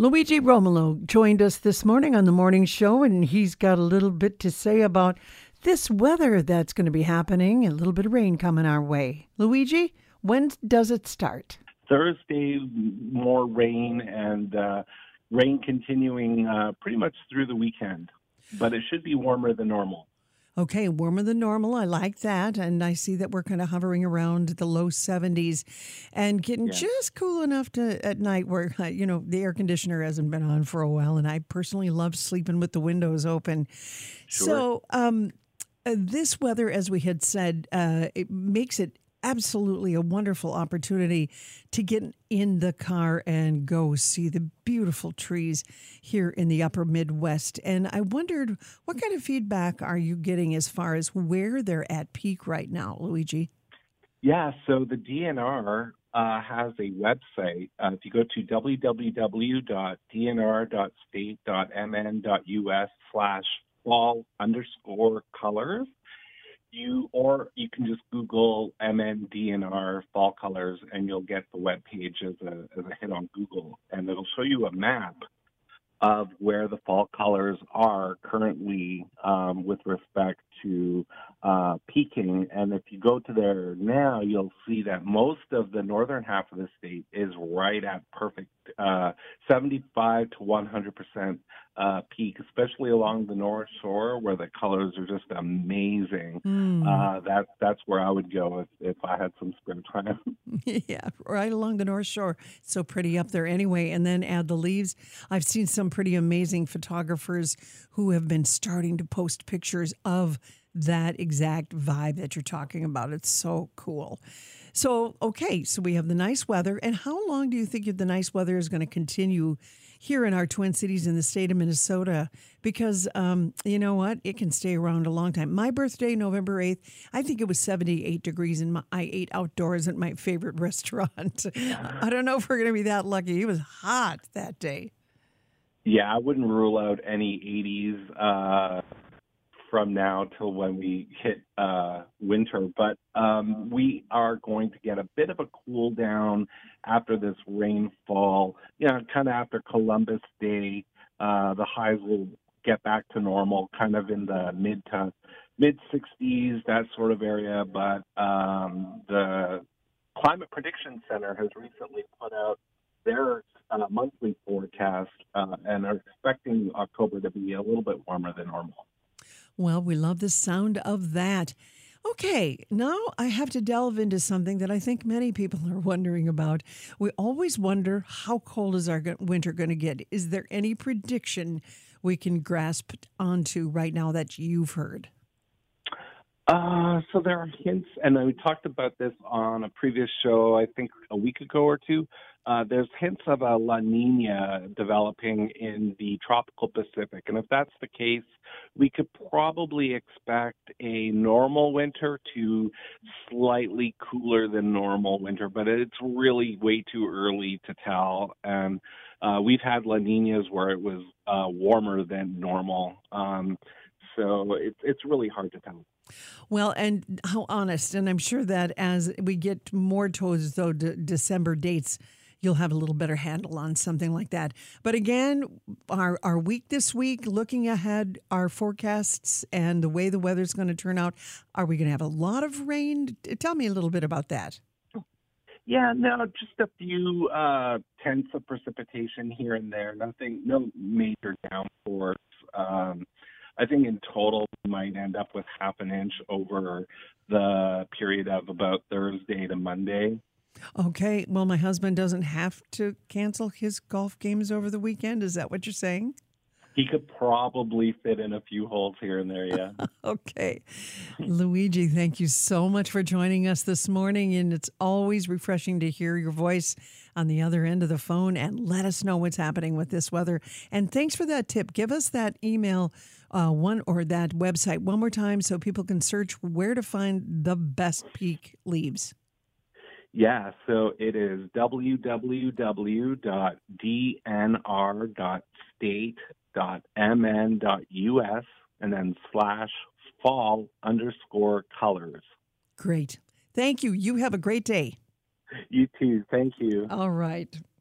Luigi Romolo joined us this morning on the morning show, and he's got a little bit to say about this weather that's going to be happening, a little bit of rain coming our way. Luigi, when does it start? Thursday, more rain and uh, rain continuing uh, pretty much through the weekend, but it should be warmer than normal. Okay, warmer than normal. I like that. And I see that we're kind of hovering around the low 70s and getting yeah. just cool enough to at night where, you know, the air conditioner hasn't been on for a while. And I personally love sleeping with the windows open. Sure. So, um, uh, this weather, as we had said, uh, it makes it absolutely a wonderful opportunity to get in the car and go see the beautiful trees here in the upper Midwest. And I wondered what kind of feedback are you getting as far as where they're at peak right now, Luigi? Yeah, so the DNR uh, has a website. Uh, if you go to www.dnr.state.mn.us slash fall underscore colors, you or you can just Google MNDNR fall colors and you'll get the web page as a as a hit on Google and it'll show you a map of where the fall colors are currently um, with respect to uh, peaking. And if you go to there now, you'll see that most of the northern half of the state is right at perfect uh, 75 to 100 percent uh, peak, especially along the North Shore where the colors are just amazing. Mm. Uh, that that's where I would go if, if I had some spare time. yeah, right along the North Shore. It's so pretty up there anyway. And then add the leaves. I've seen some pretty amazing photographers who have been starting to post pictures of that exact vibe that you're talking about. It's so cool. So, okay, so we have the nice weather. And how long do you think the nice weather is going to continue here in our Twin Cities in the state of Minnesota? Because um, you know what? It can stay around a long time. My birthday, November 8th, I think it was 78 degrees, and I ate outdoors at my favorite restaurant. I don't know if we're going to be that lucky. It was hot that day. Yeah, I wouldn't rule out any 80s. Uh from now till when we hit uh, winter. But um, we are going to get a bit of a cool down after this rainfall. You know, kind of after Columbus Day, uh, the highs will get back to normal, kind of in the mid to mid 60s, that sort of area. But um, the Climate Prediction Center has recently put out their uh, monthly forecast uh, and are expecting October to be a little bit warmer than normal. Well, we love the sound of that. Okay, now I have to delve into something that I think many people are wondering about. We always wonder how cold is our winter going to get? Is there any prediction we can grasp onto right now that you've heard? Uh, so there are hints, and we talked about this on a previous show, I think a week ago or two. Uh, there's hints of a La Nina developing in the tropical Pacific. And if that's the case, we could probably expect a normal winter to slightly cooler than normal winter, but it's really way too early to tell. And uh, we've had La Ninas where it was uh, warmer than normal. Um, so it's it's really hard to tell. Well, and how honest, and I'm sure that as we get more towards those December dates, you'll have a little better handle on something like that. But again, our, our week this week, looking ahead, our forecasts and the way the weather's going to turn out, are we going to have a lot of rain? Tell me a little bit about that. Yeah, no, just a few uh, tenths of precipitation here and there. Nothing, no major downpours. Think in total we might end up with half an inch over the period of about Thursday to Monday. Okay. Well, my husband doesn't have to cancel his golf games over the weekend. Is that what you're saying? He could probably fit in a few holes here and there, yeah. okay. Luigi, thank you so much for joining us this morning. And it's always refreshing to hear your voice on the other end of the phone and let us know what's happening with this weather. And thanks for that tip. Give us that email uh, one or that website one more time so people can search where to find the best peak leaves. Yeah, so it is www.dnr.state.mn.us and then slash fall underscore colors. Great. Thank you. You have a great day. You too. Thank you. All right.